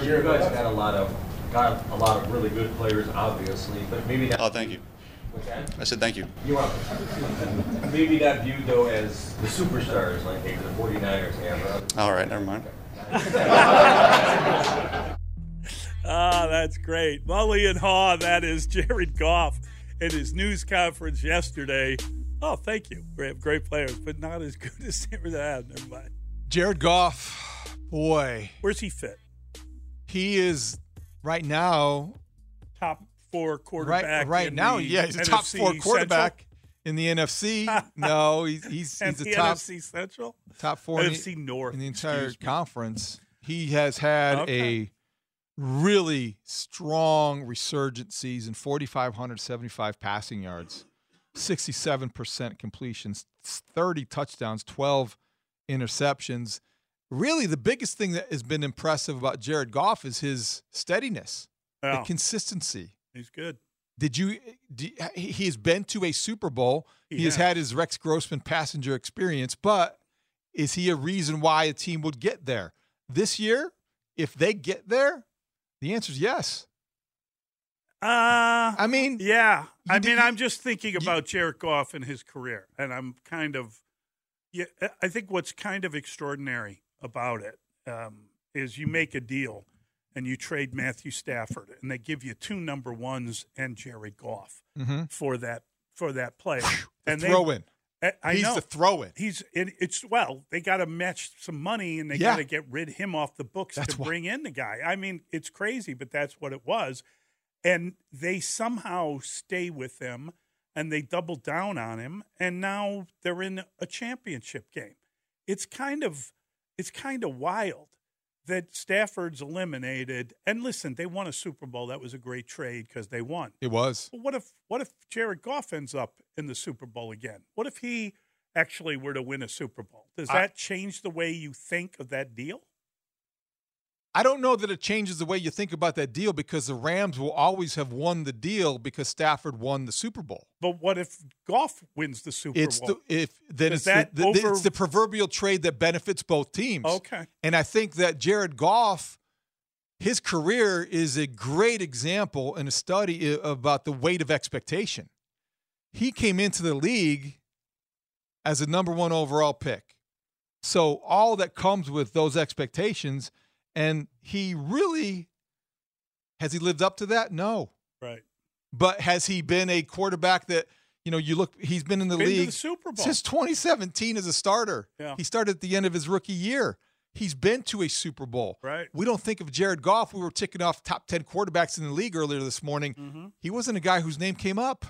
Jared, you guys got a lot of got a lot of really good players, obviously, but maybe not. Oh, thank you. I said thank you. You are maybe not viewed though as the superstars like maybe the 49ers have. All right, never mind. Ah, that's great. Mully and Haugh, that is Jared Goff in his news conference yesterday. Oh, thank you. We have great players, but not as good as they were. Ah, never mind. Jared Goff, boy, Where's he fit? He is right now. Top four quarterback. Right, right in now, yeah, he's a top four quarterback Central? in the NFC. no, he's he's, he's top NFC Central. top four in NFC the, North in the entire conference. He has had Okay. a really strong resurgent season 4,575 passing yards, 67% completions, 30 touchdowns, 12 interceptions. Really, the biggest thing that has been impressive about Jared Goff is his steadiness, Yeah, the consistency. he's good. Did you? He has been to a Super Bowl. He He, has has. had his Rex Grossman passenger experience, but is he a reason why a team would get there this year? If they get there, the answer is yes. Uh I mean, Yeah, I mean, I'm just thinking about Jared Goff and his career, and I'm kind of, yeah. I think what's kind of extraordinary about it um, is you make a deal and you trade Matthew Stafford, and they give you two number ones and Jerry Goff Mhm. for that for that the and they- throw in. I, I He's know the throw in. he's it, it's well they got to match some money and they Yeah. got to get rid of him off the books That's to bring in the guy i mean it's crazy but that's what it was and they somehow stay with him and they double down on him and now they're in a championship game it's kind of it's kind of wild that Stafford's eliminated and listen they won a Super Bowl that was a great trade because they won It was. but what if what if Jared Goff ends up in the Super Bowl again? What if he actually were to win a Super Bowl? Does I- that change the way you think of that deal? I don't know that it changes the way you think about that deal because the Rams will always have won the deal because Stafford won the Super Bowl. But what if Goff wins the Super It's Bowl? the if then it's that the, the- it's the proverbial trade that benefits both teams. okay. And I think that Jared Goff, his career is a great example and a study about the weight of expectation. He came into the league as a number one overall pick. So all that comes with those expectations, and he really has he lived up to that? No. Right. But has he been a quarterback that, you know, you look he's been in the Been league the Super Bowl. since 2017 as a starter. Yeah. He started at the end of his rookie year. He's been to a Super Bowl. Right. We don't think of Jared Goff. We were ticking off top 10 quarterbacks in the league earlier this morning. Mm-hmm. He wasn't a guy whose name came up.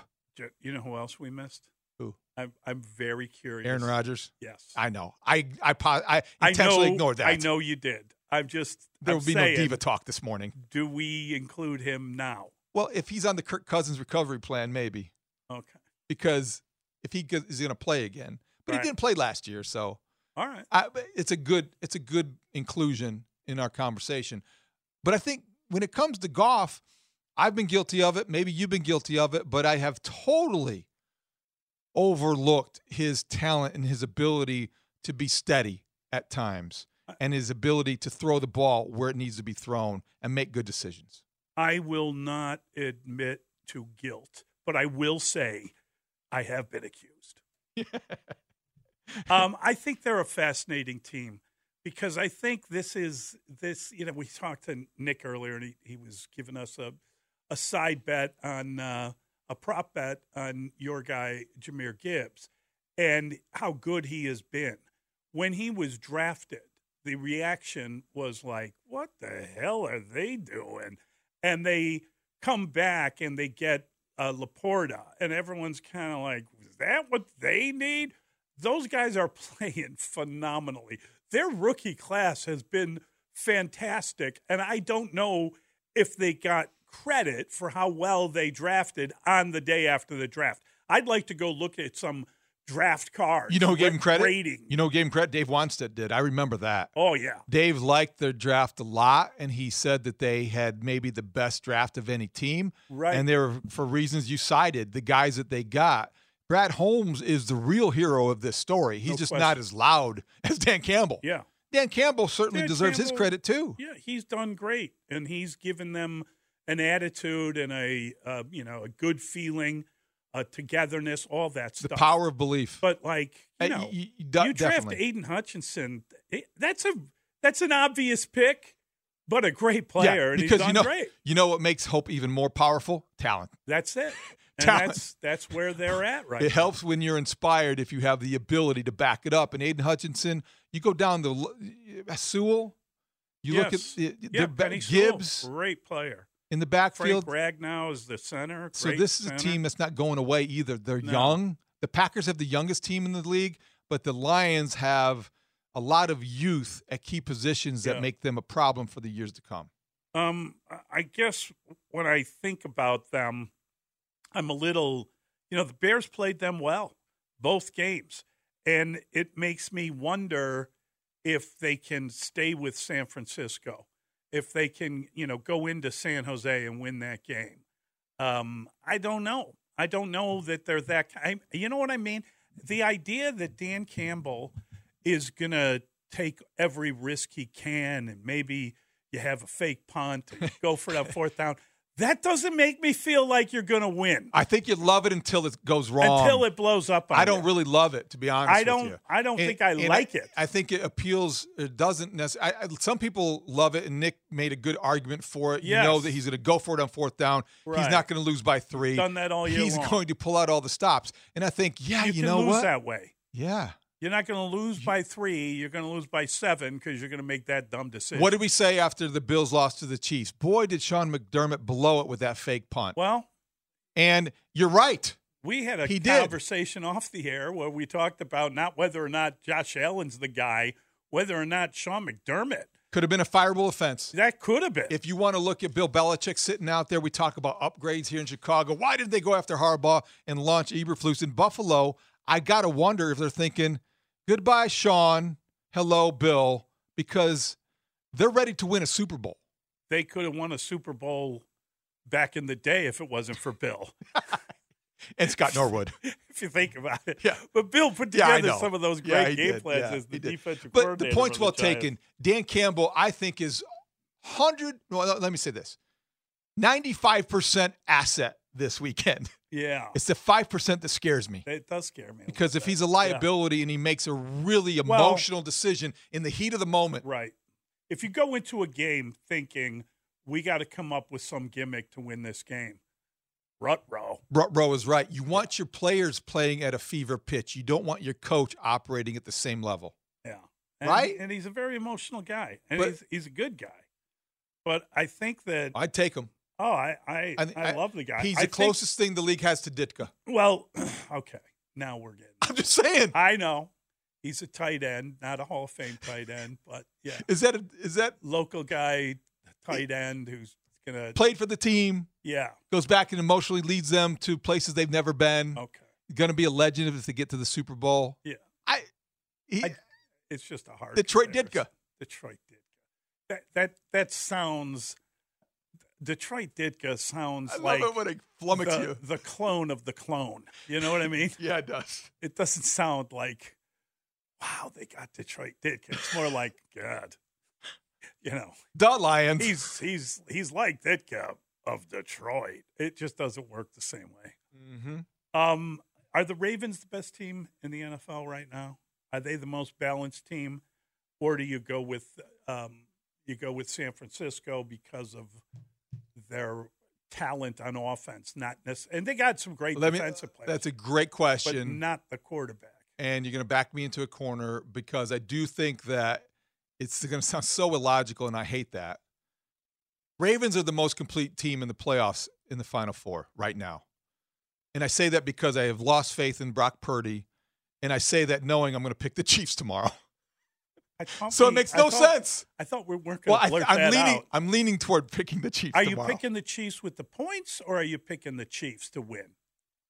You know who else we missed? Who? I'm I'm very curious. Aaron Rodgers. Yes. I know. I I I I intentionally know, ignored that. I know you did. I'm just. There I'm will be saying, no diva talk this morning. Do we include him now? Well, if he's on the Kirk Cousins recovery plan, maybe Okay. because if he is going to play again, but Right. he didn't play last year, so All right. I, it's a good it's a good inclusion in our conversation. But I think when it comes to Goff, I've been guilty of it. Maybe you've been guilty of it, but I have totally overlooked his talent and his ability to be steady at times and his ability to throw the ball where it needs to be thrown and make good decisions. I will not admit to guilt, but I will say I have been accused. um, I think they're a fascinating team because I think this is this. You know, we talked to Nick earlier, and he, he was giving us a a side bet on uh, a prop bet on your guy Jahmyr Gibbs and how good he has been. When he was drafted, the reaction was like, "What the hell are they doing?" And they come back and they get uh, LaPorta, and everyone's kind of like, "Is that what they need?" Those guys are playing phenomenally. Their rookie class has been fantastic, and I don't know if they got credit for how well they drafted on the day after the draft. I'd like to go look at some draft cards. You know who gave him credit? Rating. You know who gave him credit? Dave Wannstedt did. I remember that. Oh yeah. Dave liked their draft a lot, and he said that they had maybe the best draft of any team. Right. And they were for reasons you cited, the guys that they got. Brad Holmes is the real hero of this story. He's No just question. not as loud as Dan Campbell. Yeah. Dan Campbell certainly Dan deserves his credit too. Yeah, he's done great, and he's given them an attitude and a uh, you know a good feeling, a togetherness, all that stuff. The power of belief. But like you Uh, know, y- y- de- you draft definitely. Aidan Hutchinson. it- That's a that's an obvious pick, but a great player, and because he's you know, great. you know what makes hope even more powerful? Talent. That's it. And Talent. that's that's where they're at right It now. helps when you're inspired if you have the ability to back it up. And Aidan Hutchinson, you go down the uh, Sewell, you look at the, the yeah, Sewell, Gibbs great player. In the backfield. Frank. Ragnow is the center. So this is a team that's not going away either. They're No. young. The Packers have the youngest team in the league, but the Lions have a lot of youth at key positions that Yeah. make them a problem for the years to come. Um, I guess when I think about them, I'm a little, you know, the Bears played them well, both games. And it makes me wonder if they can stay with San Francisco, if they can, you know, go into San Jose and win that game. Um, I don't know. I don't know that they're that. I, you know what I mean? The idea that Dan Campbell is going to take every risk he can and maybe you have a fake punt and go for that fourth down. That doesn't make me feel like you're going to win I think you love it until it goes wrong. until it blows up. On I don't you. really love it, to be honest. I don't. you. I don't And- think I like it. I think it appeals. It doesn't necessarily. I, I- some people love it, and Nick made a good argument for it. You know that he's going to go for it on fourth down. He's not going to lose by three. Done that all year He's long. going to pull out all the stops, and I think, yeah, you, you, can know lose what? that way. Yeah. You're not going to lose by three. You're going to lose by seven because you're going to make that dumb decision. What did we say after the Bills lost to the Chiefs? Boy, did Sean McDermott blow it with that fake punt. well, And you're right. we had a He did. conversation off the air where we talked about not whether or not Josh Allen's the guy, whether or not Sean McDermott. Could have been a fireable offense. That could have been. If you want to look at Bill Belichick sitting out there, we talk about upgrades here in Chicago. Why did they go after Harbaugh and launch Eberflus in Buffalo? I got to wonder if they're thinking, goodbye, Sean. Hello, Bill, because they're ready to win a Super Bowl. they could have won a Super Bowl back in the day if it wasn't for Bill. And Scott Norwood. if you think about it. Yeah. But Bill put together know. some of those great he game did. plans Yeah, as the he did. defensive But the point's for the well taken. Dan Campbell, I think, is 100. Well, let me say this 95% asset this weekend. Yeah. It's the 5% that scares me. It does scare me. Because if bit. he's a liability and he makes a really Well- emotional decision in the heat of the moment, Right. If you go into a game thinking we got to come up with some gimmick to win this game, rut row. Row is right. You want your players playing at a fever pitch. You don't want your coach operating at the same level. Yeah. And, Right? And he's a very emotional guy, and But- he's he's a good guy. But I think that I'd take him. Oh, I I, I, I, love the guy. He's I the think- closest thing the league has to Ditka. well, okay. Now we're getting. I'm just saying. I know he's a tight end, not a Hall of Fame tight end, but yeah, Is that a, is that local guy, tight end who's gonna. played for the team? Yeah. Goes back and emotionally leads them to places they've never been. Okay. Going to be a legend if they get to the Super Bowl. Yeah. I. He, I- It's just a hard. Detroit comparison. Ditka. Detroit Ditka. That that that sounds. Detroit Ditka sounds I love like it when it flummox the, you. the clone of the clone. You know what I mean? Yeah, it does. it doesn't sound like, wow, they got Detroit Ditka. It's more like, God, you know, The Lions. he's he's he's like Ditka of Detroit. It just doesn't work the same way. hmm Um, are the Ravens the best team in the NFL right now? Are they the most balanced team, or do you go with um, you go with San Francisco because of their talent on offense? Not necessarily, and they got some great Let me. defensive players. That's a great but question. not the quarterback. and you're going to back me into a corner because I do think that it's going to sound so illogical, and I hate that. Ravens are the most complete team in the playoffs in the Final Four right now. And I say that because I have lost faith in Brock Purdy, and I say that knowing I'm going to pick the Chiefs tomorrow. I thought So it we- makes I no thought- sense. I thought we weren't Well, going I, to blurt I'm that leaning. out. I'm leaning toward picking the Chiefs. Are you picking the Chiefs with the points, or are you picking the Chiefs to win?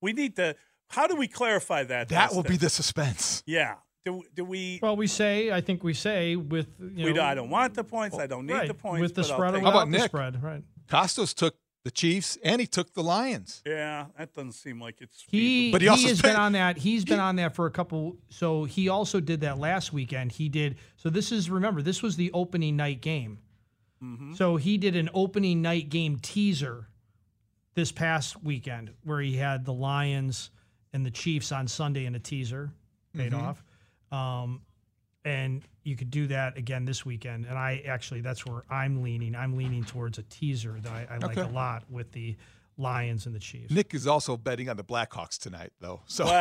We need to. How do we clarify that? That will Dustin? be the suspense. Yeah. Do, do we? Well, we say, I think we say with you we know, don't, I don't want the points. I don't need right, the points. with the spread How about the Nick? spread, right? Kostos took the Chiefs, and he took the Lions. Yeah, that doesn't seem like it's. He, But he he, also has been on that. He's been on that for a couple. So he also did that last weekend. He did. So this is remember this was the opening night game. Mm-hmm. So he did an opening night game teaser this past weekend where he had the Lions and the Chiefs on Sunday in a teaser paid Mm-hmm. off. Um, and you could do that again this weekend. And I actually, that's where I'm leaning. I'm leaning towards a teaser that I, I like a lot with the Lions and the Chiefs. Nick is also betting on the Blackhawks tonight, though. So Well,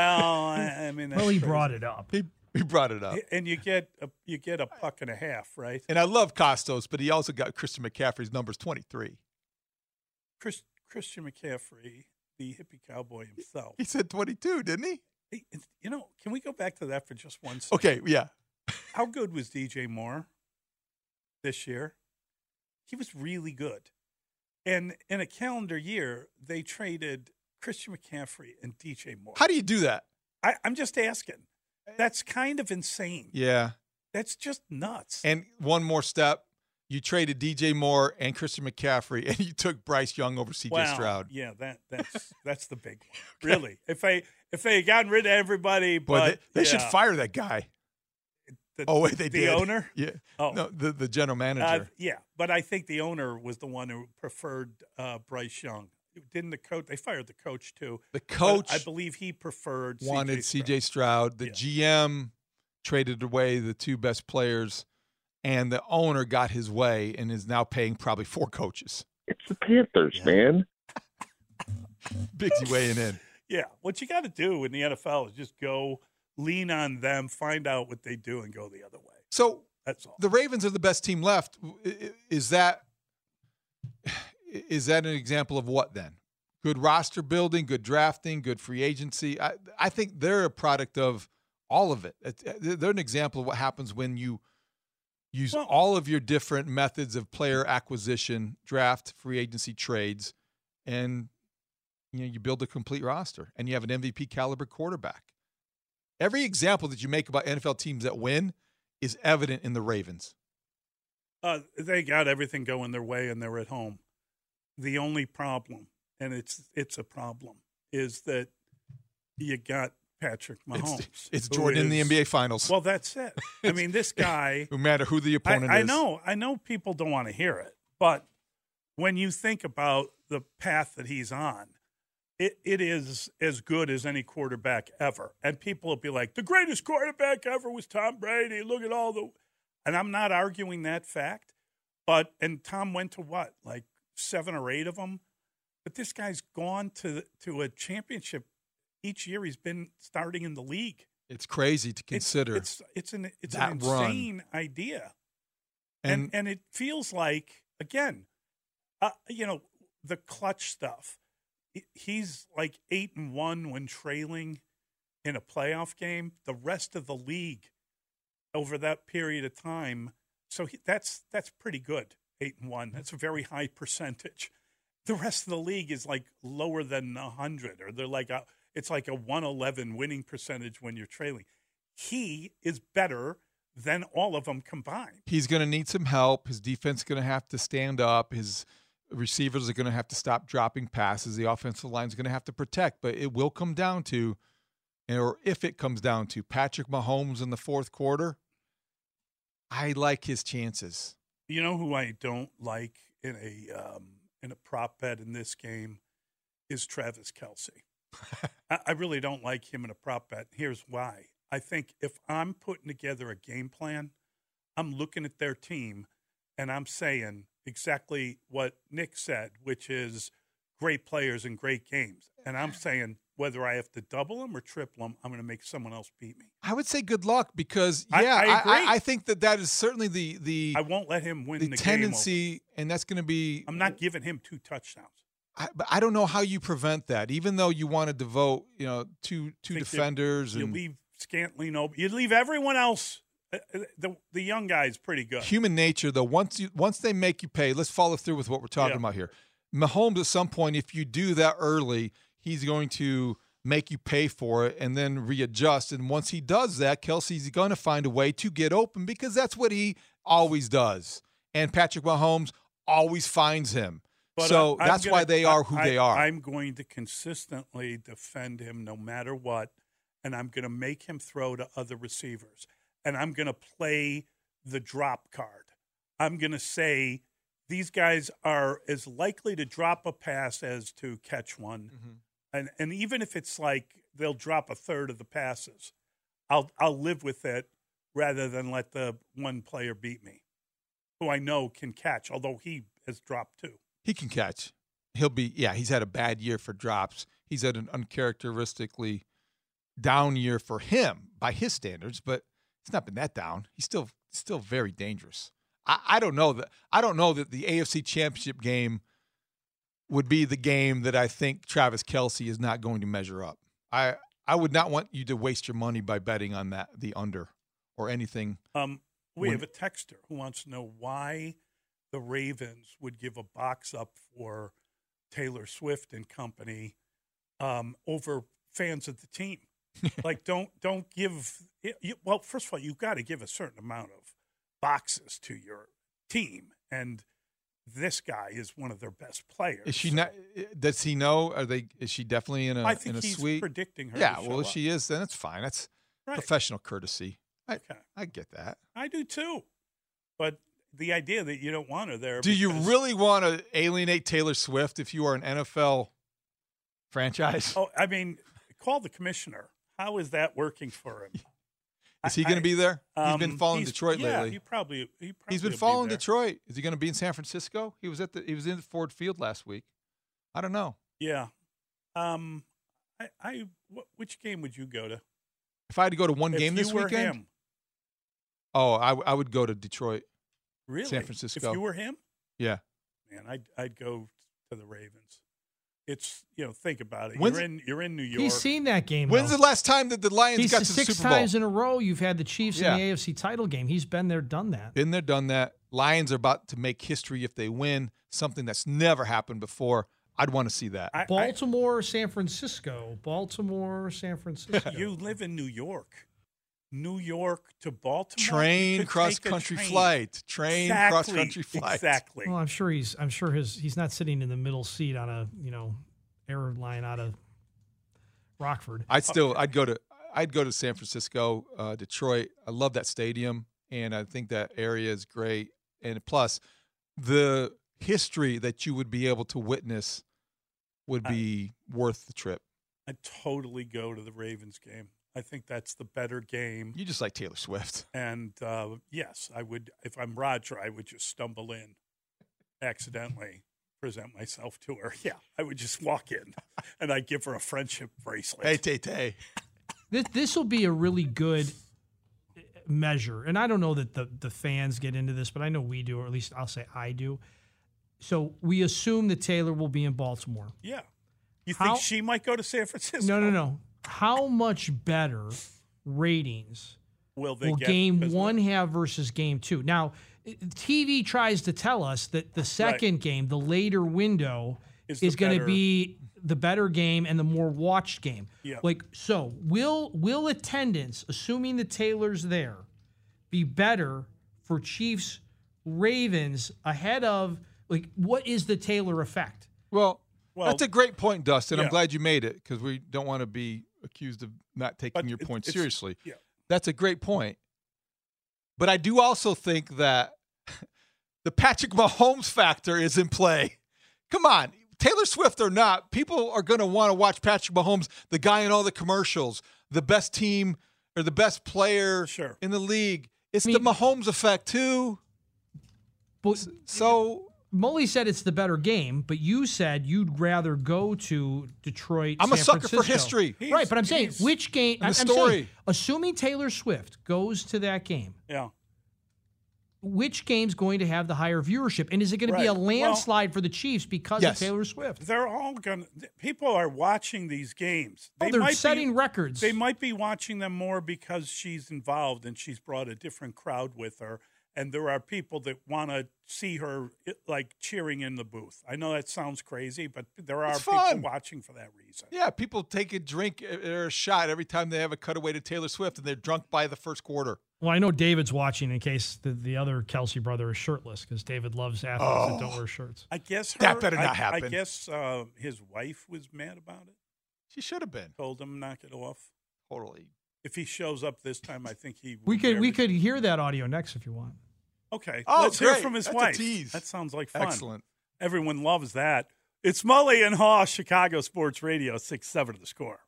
I, I mean, that's well, he crazy. brought it up. he, he brought it up. and you get a, you get a puck and a half, right? And I love Kostos, but he also got Christian McCaffrey's numbers 23. Chris, Christian McCaffrey, the hippie cowboy himself. He said 22, didn't he? Hey, You know, can we go back to that for just one second? Okay, yeah. How good was DJ Moore this year? He was really good. And in a calendar year, they traded Christian McCaffrey and DJ Moore. How do you do that? I, I'm just asking. That's kind of insane. Yeah. That's just nuts. And one more step. You traded DJ Moore and Christian McCaffrey, and you took Bryce Young over CJ Wow. Stroud. Yeah, that that's that's the big one. Really, if they if they had gotten rid of everybody, Boy, but they, they should fire that guy. The, Oh, wait, they the did. owner. Yeah. Oh, No, the, the general manager. Uh, yeah, but I think the owner was the one who preferred uh, Bryce Young. Didn't the coach? They fired the coach too. the but coach I believe he preferred wanted CJ. CJ Stroud. The Yeah. GM traded away the two best players, and the owner got his way and is now paying probably four coaches. It's the Panthers, man. Bigsy weighing in. Yeah, what you got to do in the NFL is just go lean on them, find out what they do, and go the other way. So That's all. the Ravens are the best team left. Is that is that an example of what then? Good roster building, good drafting, good free agency. I I think they're a product of all of it. Uh, they're an example of what happens when you use Well- all of your different methods of player acquisition, draft, free agency trades, and you know you build a complete roster and you have an MVP caliber quarterback. Every example that you make about NFL teams that win is evident in the Ravens. Uh, they got everything going their way, and they're at home. The only problem, and it's it's a problem, is that you got Patrick Mahomes. It's, it's Jordan in the NBA Finals. Well, that's it. I mean, this guy. no matter who the opponent I is. I know, I know, people don't want to hear it, but when you think about the path that he's on, it, it is as good as any quarterback ever. And people will be like, the greatest quarterback ever was Tom Brady. Look at all the. And I'm not arguing that fact, but, and Tom went to what, like seven or eight of them? But this guy's gone to to a championship each year. He's been starting in the league. It's crazy to consider. It's it's, an it's an run. insane idea and and and it feels like again, uh, you know, the clutch stuff. He- He's like eight and one when trailing in a playoff game. The rest of the league over that period of time, so he, that's that's pretty good. Eight and one. That's a very high percentage. The rest of the league is like lower than hundred, or they're like a. It's like a one eleven winning percentage when you're trailing. He is better than all of them combined. he's going to need some help. His defense is going to have to stand up. His receivers are going to have to stop dropping passes. The offensive line is going to have to protect. But it will come down to, or if it comes down to, Patrick Mahomes in the fourth quarter. I like his chances. You know who I don't like in a um, in a prop bet in this game is Travis Kelce. I, I really don't like him in a prop bet. Here's why. I think if I'm putting together a game plan, I'm looking at their team and I'm saying exactly what Nick said, which is great players and great games. And I'm saying whether I have to double them or triple them, I'm going to make someone else beat me. I would say good luck because yeah, I I, agree. I, I think that that is certainly the the I won't let him win the, the, tendency, and that's going to be. I'm not giving him two touchdowns. I, but I don't know how you prevent that. Even though you want to devote, you know, two two Think you- defenders You and leave Scantling open. You leave everyone else. The the young guy's pretty good. human nature. Though once you once they make you pay, let's follow through with what we're talking Yeah. about here. Mahomes at some point, if you do that early, he's going to make you pay for it and then readjust. And once he does that, Kelce's going to find a way to get open because that's what he always does. And Patrick Mahomes always finds him. But so I- that's why gonna- they are who I- they are. I'm going to consistently defend him no matter what, and I'm going to make him throw to other receivers, and I'm going to play the drop card. I'm going to say these guys are as likely to drop a pass as to catch one, Mm-hmm. and and even if it's like they'll drop a third of the passes, I'll I'll live with it rather than let the one player beat me, who I know can catch, although he has dropped too. He can catch. He'll be yeah, he's had a bad year for drops. He's had an uncharacteristically down year for him by his standards, but it's not been that down. He's still still very dangerous. I, I don't know that I don't know that the AFC championship game would be the game that I think Travis Kelce is not going to measure up. I I would not want you to waste your money by betting on that the under or anything. Um, we When- have a texter who wants to know why the Ravens would give a box up for Taylor Swift and company um, over fans of the team. like, don't don't give. You, well, first of all, you've got to give a certain amount of boxes to your team, and this guy is one of their best players. Is she so not? Eh, does he know? Are they? Is she definitely in a I in think a he's suite? predicting her. Yeah, well, if up. she is, then it's fine. That's Right. professional courtesy. I, Okay. I get that. I do too, but the idea that you don't want her there. Do you really want to alienate Taylor Swift if you are an NFL franchise? Oh, I mean, call the commissioner. How is that working for him? is he going to be there? He's been Um, following he's- Detroit yeah, lately. He probably he probably He's been will be following. Detroit. Is he going to be in San Francisco? He was at the he was in Ford Field last week. I don't know. Yeah. Um, I, I wh- which game would you go to? If I had to go to one If game this weekend, him, oh, I, I would go to Detroit. really, San Francisco. If you were him, Yeah. man, I'd I'd go to the Ravens. It's you know think about it. When's- you're in you're in New York. He's seen that game. When's though. the last time that the Lions He's got to the six Super Bowl? times in a row. You've had the Chiefs Yeah. in the AFC title game. He's been there, done that. Been there, done that. Lions are about to make history if they win, something that's never happened before. I'd want to see that. I- I- Baltimore, San Francisco. Baltimore, San Francisco. you live in New York. New York to Baltimore. Train cross country train. flight. Train Exactly, cross country flight. Exactly. Well, I'm sure he's. I'm sure his. He's not sitting in the middle seat on a you know airline out of Rockford. I'd still I'd go to I'd go to San Francisco, uh, Detroit. I love that stadium and I think that area is great. And plus the history that you would be able to witness would I- be worth the trip. I'd totally go to the Ravens game. I think that's the better game. You just like Taylor Swift. And uh, yes, I would. If I'm Roger, I would just stumble in, accidentally present myself to her. Yeah, I would just walk in, and I'd give her a friendship bracelet. Hey Tay Tay. This this will be a really good measure, and I don't know that the the fans get into this, but I know we do, or at least I'll say I do. So we assume that Taylor will be in Baltimore. yeah, you How- think she might go to San Francisco? No, no, no. How much better ratings Will they will get game one have versus game two? Now, TV tries to tell us that the second game, the later window, Is is, going to be the better game and the more watched game. Yeah. Like so, will will attendance, assuming the Taylor's there, be better for Chiefs Ravens ahead of like what is the Taylor effect? Well, Well, that's a great point, Dustin. I'm glad you made it because we don't want to be accused of not taking But your it- point seriously. yeah. That's a great point. But I do also think that the Patrick Mahomes factor is in play. Come on, Taylor Swift or not, people are going to want to watch Patrick Mahomes, the guy in all the commercials, the best team or the best player Sure. in the league. It's I mean- the Mahomes effect too. But So Mully said it's the better game, but you said you'd rather go to Detroit. I'm a San sucker for history. He's- right, but I'm saying which game? I'm, the I'm saying, assuming Taylor Swift goes to that game, Yeah. which game's going to have the higher viewership, and is it going to be a Right. Well- landslide for the Chiefs because Yes. of Taylor Swift? They're all going. to People are watching these games. Oh, They they're might setting be, records. They might be watching them more because she's involved and she's brought a different crowd with her. And there are people that want to see her like cheering in the booth. I know that sounds crazy, but there are people watching for that reason. Yeah, people take a drink or a shot every time they have a cutaway to Taylor Swift and they're drunk by the first quarter. Well, I know David's watching in case the, the other Kelce brother is shirtless because David loves athletes that don't wear shirts. I guess That better not I- I guess uh, his wife was mad about it. She should have been Told him knock it off. totally. If he shows up this time, I think he. We could we marry- could hear that audio next if you want. Okay, Oh, let's hear from his That's a wife. tease. That sounds like fun. Excellent. Everyone loves that. It's Mully and Haugh, Chicago Sports Radio, six seven to the score.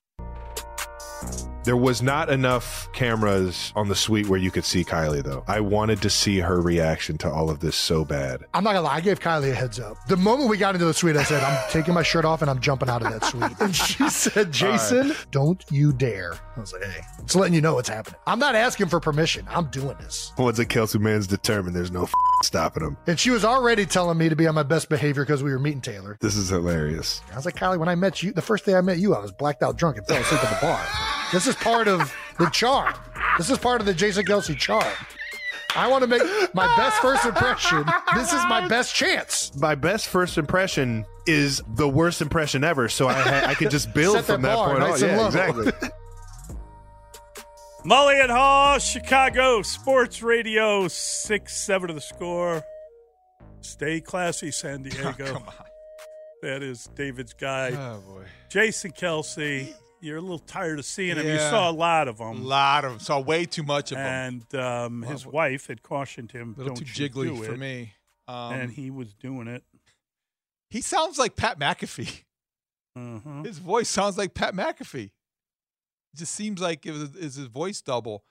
There was not enough cameras on the suite where you could see Kylie, though. I wanted to see her reaction to all of this so bad. I'm not gonna lie, I gave Kylie a heads up. The moment we got into the suite, I said, I'm taking my shirt off and I'm jumping out of that suite. And she said, Jason, don't you dare. I was like, hey, it's letting you know what's happening. I'm not asking for permission. I'm doing this. Once a Kelce man's determined, there's no f- stopping him. And she was already telling me to be on my best behavior because we were meeting Taylor. This is hilarious. I was like, Kylie, when I met you, the first day I met you, I was blacked out drunk and fell asleep at the bar. This is part of the charm. This is part of the Jason Kelce charm. I want to make my best first impression. This is my best chance. My best first impression is the worst impression ever, so I ha- I could just build Set from that that, bar point nice on. and Yeah, low. exactly. Mully and Haugh, Chicago Sports Radio, six seven to the score. Stay classy, San oh, Diego. Come on. that is David's guy. Oh boy. Jason Kelce, you're a little tired of seeing him. You saw a lot of them. A lot of them. Saw way too much of them. And um, his wife had cautioned him, A little "Don't too jiggly for it." me. Um, and he was doing it. he sounds like Pat McAfee. Uh-huh. His voice sounds like Pat McAfee. It just seems like it was is his voice double.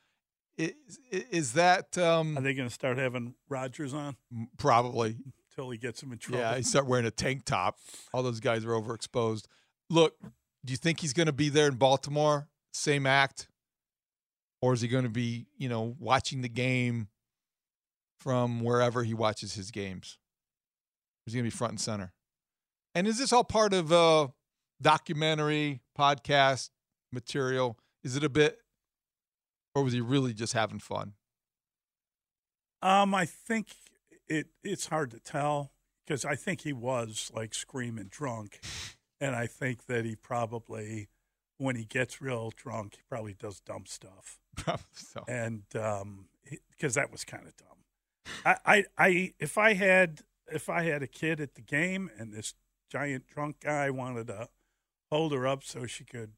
Is, is that um, Are they going to start having Rodgers on probably? until he gets him in trouble? Yeah, he start wearing a tank top. All those guys are overexposed. Look, do you think he's going to be there in Baltimore? Same act, or is he going to be, you know, watching the game from wherever he watches his games? Is he going to be front and center? And is this all part of a documentary podcast material? Is it a bit, or was he really just having fun? Um, I think it it's hard to tell because I think he was like screaming drunk, and I think that he probably, when he gets real drunk, he probably does dumb stuff, so, and um, because that was kind of dumb. I, I, I, if I had if I had a kid at the game and this giant drunk guy wanted to hold her up so she could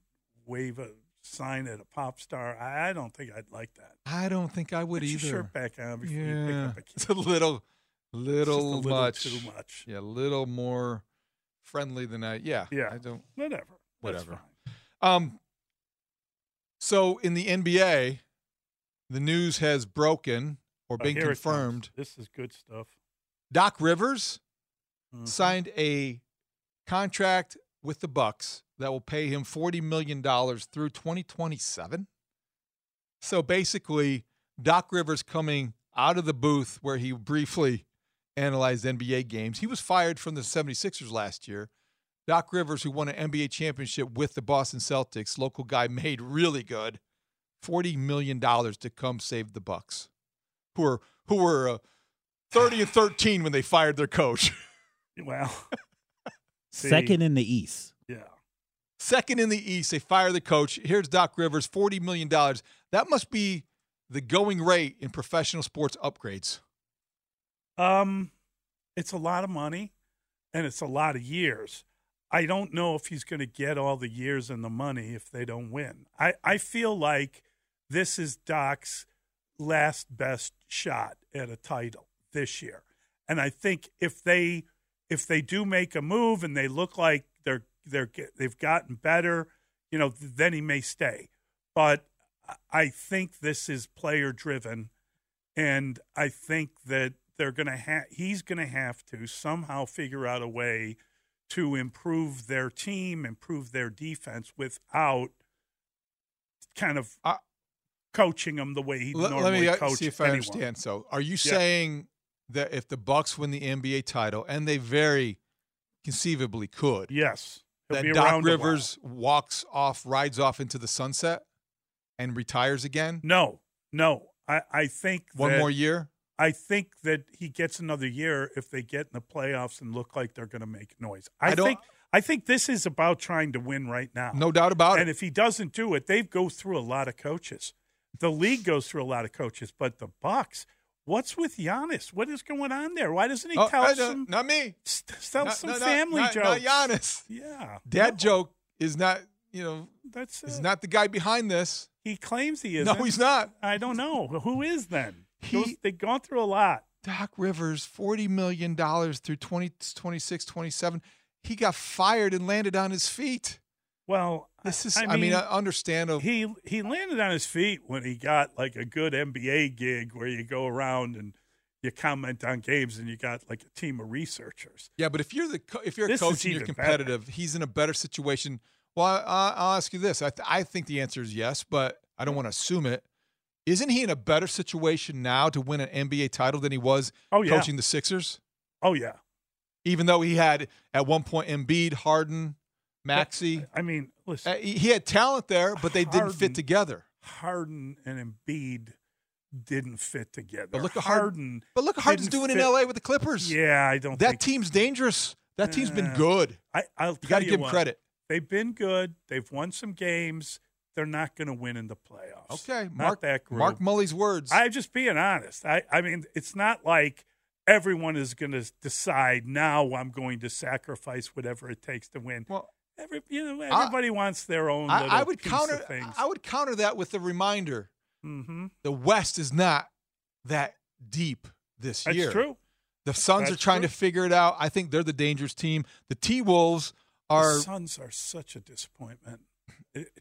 wave a sign at a pop star, I, don't think I'd like that. I don't think I would Put your either. shirt back on before you pick Yeah, up a kid. it's a little, It's little, just a little much. too much. Yeah, a little more friendly than I. Yeah, Yeah. I don't. Whatever. Whatever. Um. So in the NBA, the news has broken or Oh, been confirmed. This is good stuff. Doc Rivers Mhm. signed a contract with the Bucks that will pay him forty million dollars through twenty twenty seven. So basically, Doc Rivers coming out of the booth where he briefly analyzed NBA games. He was fired from the 76ers last year. Doc Rivers, who won an NBA championship with the Boston Celtics, local guy made really good. $40 million to come save the Bucks, who were who were uh, 30 and 13 when they fired their coach. Well, See, Second in the East. Yeah. Second in the East, they fire the coach. Here's Doc Rivers, $40 million. That must be the going rate in professional sports upgrades. Um, it's a lot of money, and it's a lot of years. I don't know if he's going to get all the years and the money if they don't win. I, I feel like this is Doc's last best shot at a title this year. And I think if they if they do make a move and they look like they're they're they've gotten better, you know, then he may stay. But I think this is player driven, and I think that they're going to have he's going to have to somehow figure out a way to improve their team, improve their defense without kind of Uh, coaching them the way he Let, normally let me uh, coached see if I anyone. understand. So, are you saying that if the Bucks win the NBA title, and they very conceivably could, Yes, that Doc around a while. Rivers walks off, rides off into the sunset, and retires again? No, no. I, I think One that- more year? I think that he gets another year if they get in the playoffs and look like they're going to make noise. I, I think I think this is about trying to win right now. No doubt about and it. And if he doesn't do it, they go through a lot of coaches. the league goes through a lot of coaches, but the Bucks. What's with Giannis? What is going on there? Why doesn't he Oh, tell some not me. st- tell Not- some no, no, family not, jokes? Not Giannis. Yeah, That no, joke is not. You know, That's is it. not the guy behind this. He claims he is. No, he's not. I don't know who is then. He- they've gone through a lot. Doc Rivers, $40 million through 2026, 27. He got fired and landed on his feet. Well, This is, I I mean, mean, I understand. a- he he landed on his feet when he got like a good NBA gig where you go around and you comment on games and you got like a team of researchers. Yeah, but if you're the co- if you're a This coach and you're even better. competitive, he's in a better situation. Well, I, I- I'll ask you this: I, th- I think the answer is yes, but I don't want to assume it. Isn't he in a better situation now to win an NBA title than he was Oh, yeah. coaching the Sixers? Oh yeah, Even though he had at one point Embiid, Harden, Maxey, I mean, listen, Uh, he had talent there, but they didn't fit together. Harden and Embiid didn't fit together. But look at Harden. Harden. But look at Harden's doing in LA with the Clippers. Yeah, I don't. that team's dangerous. That team's been Uh, good. I, I'll You got to give him credit. They've been good. They've won some games. They're not going to win in the playoffs. Okay, not Mark that group. Mark Mully's words. I'm just being honest. I, I mean, it's not like everyone is going to decide now. I'm going to sacrifice whatever it takes to win. well, Every, you know, everybody wants their own. I, little I would counter. Of things. I would counter that with the reminder: mm-hmm. the West is not that deep this That's year. true. The Suns are trying true. to figure it out. I think they're the dangerous team. The T Wolves are the Suns are such a disappointment.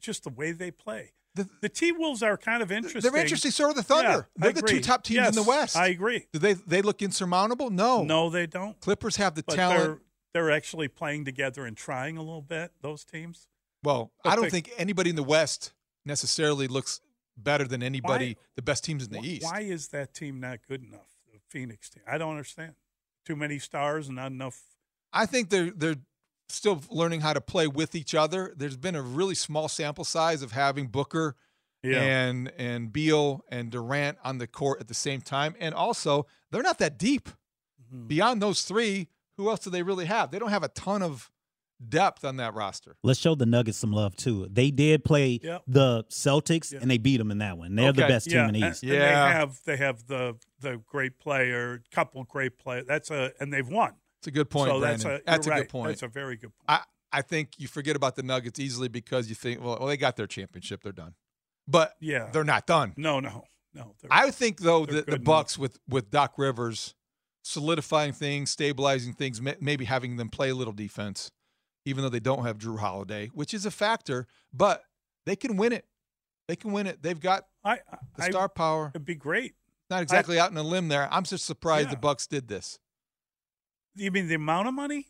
Just the way they play. the, The T Wolves are kind of interesting. they're interesting. So are the Thunder. Yeah, they're the two top teams in the West. I agree. Do they they look insurmountable? No. No, they don't. Clippers have the But talent. they're they're actually playing together and trying a little bit. Those teams. Well, But I don't they- think anybody in the West necessarily looks better than anybody. Why- the best teams in the Wh- East. Why is that team not good enough? The Phoenix team. I don't understand. Too many stars and not enough. I think they're they're still learning how to play with each other. There's been a really small sample size of having Booker Yeah. and and Beal and Durant on the court at the same time, and also they're not that deep. Mhm. Beyond those three, who else do they really have? They don't have a ton of depth on that roster. Let's show the Nuggets some love too. They did play Yep. the Celtics Yeah. and they beat them in that one. They're the Okay. best team in the East. and Yeah. they have they have the the great player, couple great players. That's a and they've won. It's a good point, so Brandon. that's a That's a you're good point. That's a very good point. I, I think you forget about the Nuggets easily because you think, well, well, they got their championship, they're done. But Yeah. they're not done. no, no, no. I think though that the good enough. Bucks with with Doc Rivers solidifying things, stabilizing things, ma- maybe having them play a little defense, even though they don't have Jrue Holiday, which is a factor, but they can win it. They can win it. They've got I, the I, star power. it'd be great. Not exactly out in a limb there. I'm just surprised the Bucks did this. You mean the amount of money?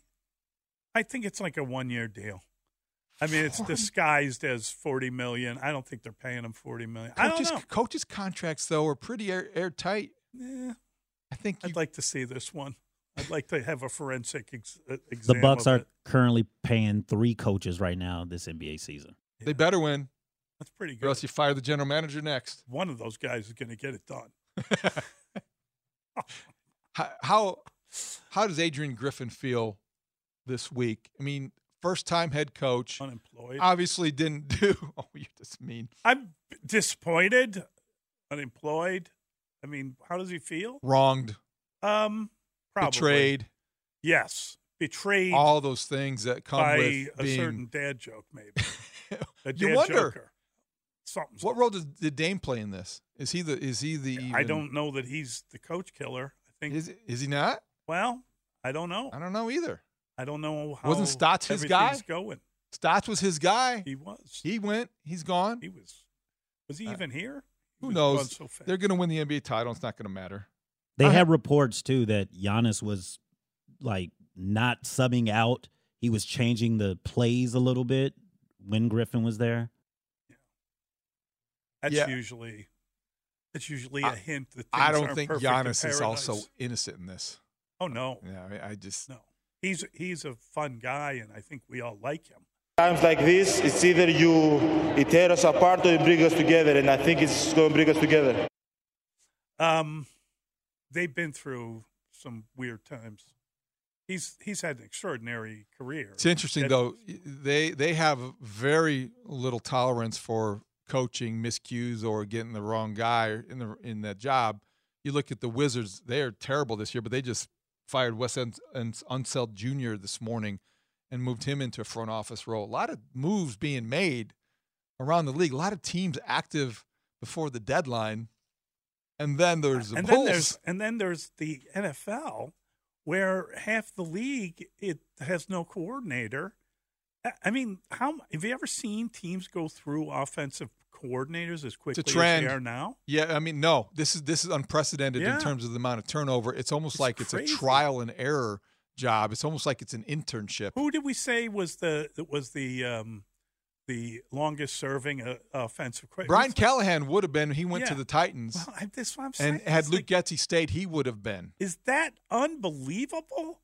I think it's like a one year deal. I mean, it's disguised as forty million. I don't think they're paying him forty million. I Coaches, don't know. coaches' contracts though are pretty air, airtight. Eh, I think you, I'd like to see this one. I'd like to have a forensic ex- uh, The. Bucks of are it. currently paying three coaches right now this NBA season. they better win, That's pretty or good. else you fire the general manager next. One of those guys is going to get it done. how, how how does Adrian Griffin feel this week? I mean, first time head coach, Unemployed. obviously didn't do. Oh, you're just mean. I'm disappointed. Unemployed. I mean, how does he feel? Wronged, Um, probably. betrayed, Yes, betrayed all those things that come by with a being. certain dad joke, maybe. A you wonder joker. Something's what role does did Dame play in this? Is he the? Is he the? I don't know that he's the coach killer. I think. Is is he not? Well, I don't know. I don't know either. I don't know how. Wasn't Stotts his guy? Going. Stotts was his guy. He was. He went. He's gone. He was. Was he Uh, even here? He Who knows? so. They're going to win the NBA title. It's not going to matter. They I had have- reports too that Giannis was like not subbing out. He was changing the plays a little bit when Griffin was there. That's Yeah. usually. That's usually a I- hint that I don't aren't think perfect Giannis is also innocent in this. Oh no, Yeah, I, I just no. He's he's a fun guy, and I think we all like him. Times like this, it's either you it tear us apart or it bring us together, and I think it's going to bring us together. Um, they've been through some weird times. He's he's had an extraordinary career. It's interesting That- though. They they have very little tolerance for coaching miscues or getting the wrong guy in the in that job. You look at the Wizards; they are terrible this year, but they just fired Wes Un- Un- Unseld Jr. this morning and moved him into a front office role. A lot of moves being made around the league. A lot of teams active before the deadline, and then there's the and then there's and then there's the NFL where half the league it has no coordinator. I- mean, how have you ever seen teams go through offensive coordinators as quickly as they are now? Yeah, I mean, no, this is this is unprecedented Yeah. in terms of the amount of turnover. It's almost It's like it's a trial and error job. It's almost like it's an internship. Who did we say was the was the um, the longest serving uh, offensive coordinator? Brian Callahan would have been. He went to the Titans, Well, I, that's what I'm saying. and had It's Luke like, Getsy stayed, he would have been is that unbelievable?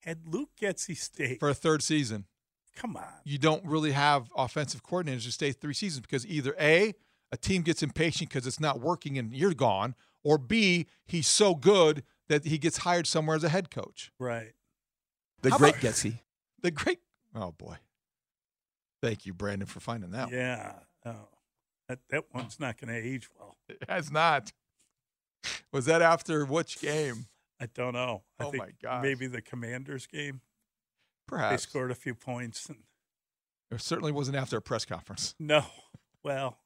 Had Luke Getsy stayed, for a third season. Come on, You don't really have offensive coordinators who stay three seasons because either a a team gets impatient because it's not working and you're gone, or b he's so good that he gets hired somewhere as a head coach. right? The How great about- Getsy. The great. Oh boy. Thank you, Brandon, for finding that. one. Yeah. Oh, that that one's not going to age well. It has not. Was that after which game? I don't know. I Oh, think my gosh. Maybe the Commanders game. They scored a few points. And, It certainly wasn't after a press conference. no, well,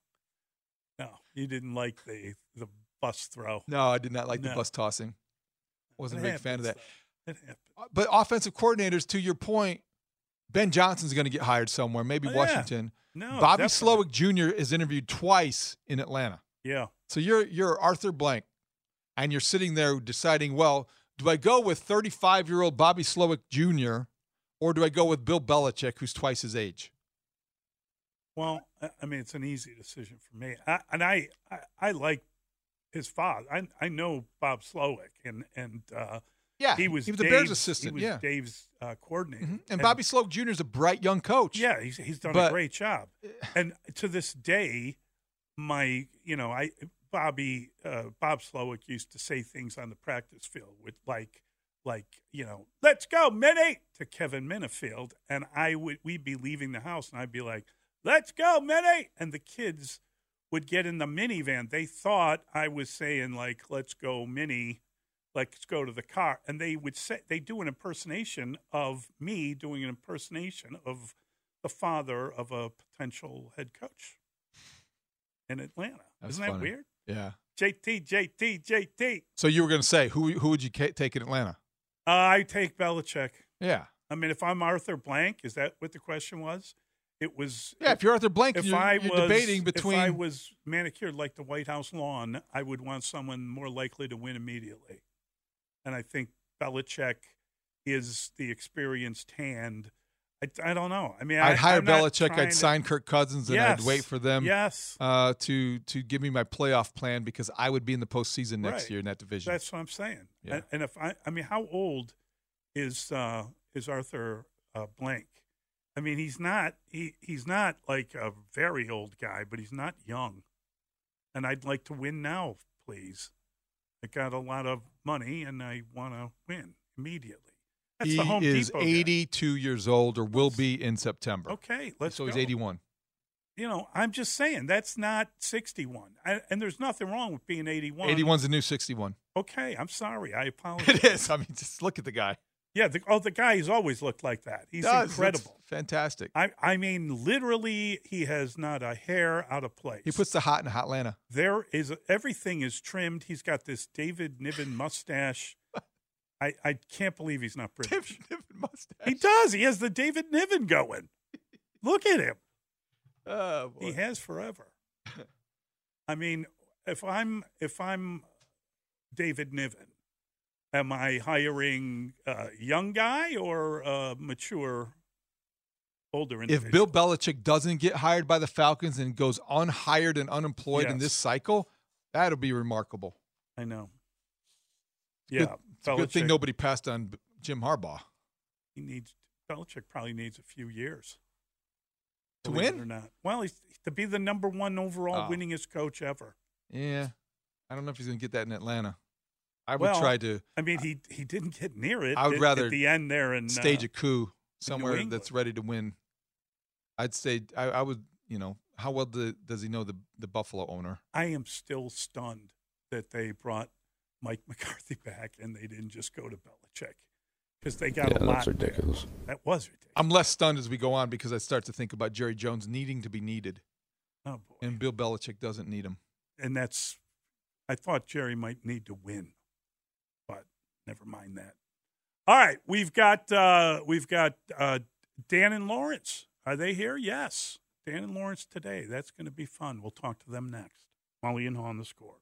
no, you didn't like the the bus throw. No, I did not like the bus tossing. Wasn't a It big fan of that. though. It happens. Uh, But offensive coordinators, to your point, Ben Johnson's going to get hired somewhere, maybe Oh, yeah. Washington. No, Bobby definitely. Slowik Jr. is interviewed twice in Atlanta. Yeah. So you're you're Arthur Blank, and you're sitting there deciding, well, do I go with 35 year old Bobby Slowik Jr. or do I go with Bill Belichick, who's twice his age? Well, I- mean, it's an easy decision for me, I, and I, I I like his father. I I know Bob Slowik, and and uh, Yeah, he was he was the Bears assistant, He was yeah. Dave's uh, coordinator, Mhm. And Bobby Slowik Jr. is a bright young coach. Yeah, he's he's done But- a great job. And to this day, my you know I Bobby uh, Bob Slowik used to say things on the practice field with like like you know let's go Minnie to Kevin Miniefield, and I would we'd be leaving the house and I'd be like let's go Minnie, and the kids would get in the minivan. They thought I was saying like let's go Minnie. Let's go to the car, and they would say they do an impersonation of me doing an impersonation of the father of a potential head coach in Atlanta. That's Isn't that funny. weird? Yeah. JT, JT, JT. So you were going to say who who would you take in Atlanta? I take Belichick. Yeah. I mean, if I'm Arthur Blank, is that what the question was? It was. Yeah, if you're Arthur Blank, if you're, I was debating between. If I was manicured like the White House lawn, I would want someone more likely to win immediately. And I think Belichick is the experienced hand. I, I don't know. I mean, I, I'd hire I'm Belichick. I'd to- sign Kirk Cousins, and Yes. I'd wait for them Yes. uh, to to give me my playoff plan because I would be in the postseason next Right. year in that division. That's what I'm saying. Yeah. And, and if I, I mean, how old is uh, is Arthur uh, Blank? I mean, he's not he he's not like a very old guy, but he's not young. And I'd like to win now, please. I got a lot of money, and I want to win immediately. That's he the Home is Depot guy. 82 years old, or will be in September. Okay, let's so he's 81. You know, I'm just saying that's not 61, I, and there's nothing wrong with being 81. 81's the new 61. Okay, I'm sorry. I apologize. It is. I mean, just look at the guy. Yeah, the, oh, the guy has always looked like that. He's Does. incredible. It's fantastic. I, I mean, literally, he has not a hair out of place. He puts the hot in Hotlanta. there is everything is trimmed. He's got this David Niven mustache. I, I can't believe he's not British. mustache. He does. He has the David Niven going. Look at him. Oh, boy. He has forever. I mean, if I'm if I'm David Niven, am I hiring a young guy or a mature, older If? Bill Belichick doesn't get hired by the Falcons and goes unhired and unemployed in this cycle, that'll be remarkable. I know. Yeah, it's a good thing nobody passed on Jim Harbaugh. He needs Belichick probably needs a few years To win? or not. Well, he's to be the number one overall Oh. winningest coach ever. Yeah, I don't know if he's going to get that in Atlanta. I would Well, try to I mean, he he didn't get near it. I would at- rather at the end there and stage uh, a coup somewhere that's ready to win. I'd say I, I would, you know, how well do, does he know the the Buffalo owner? I am still stunned that they brought Mike McCarthy back and they didn't just go to Belichick because they got Yeah, a lot. that's there. ridiculous. That was ridiculous. I'm less stunned as we go on because I start to think about Jerry Jones needing to be needed, Oh boy. and Bill Belichick doesn't need him. and that's I thought Jerry might need to win, but never mind that. All right, we've got uh, we've got uh, Dan and Lawrence. Are they here? Yes, Dan and Lawrence today. That's going to be fun. We'll talk to them next. Mully and Haugh on the score.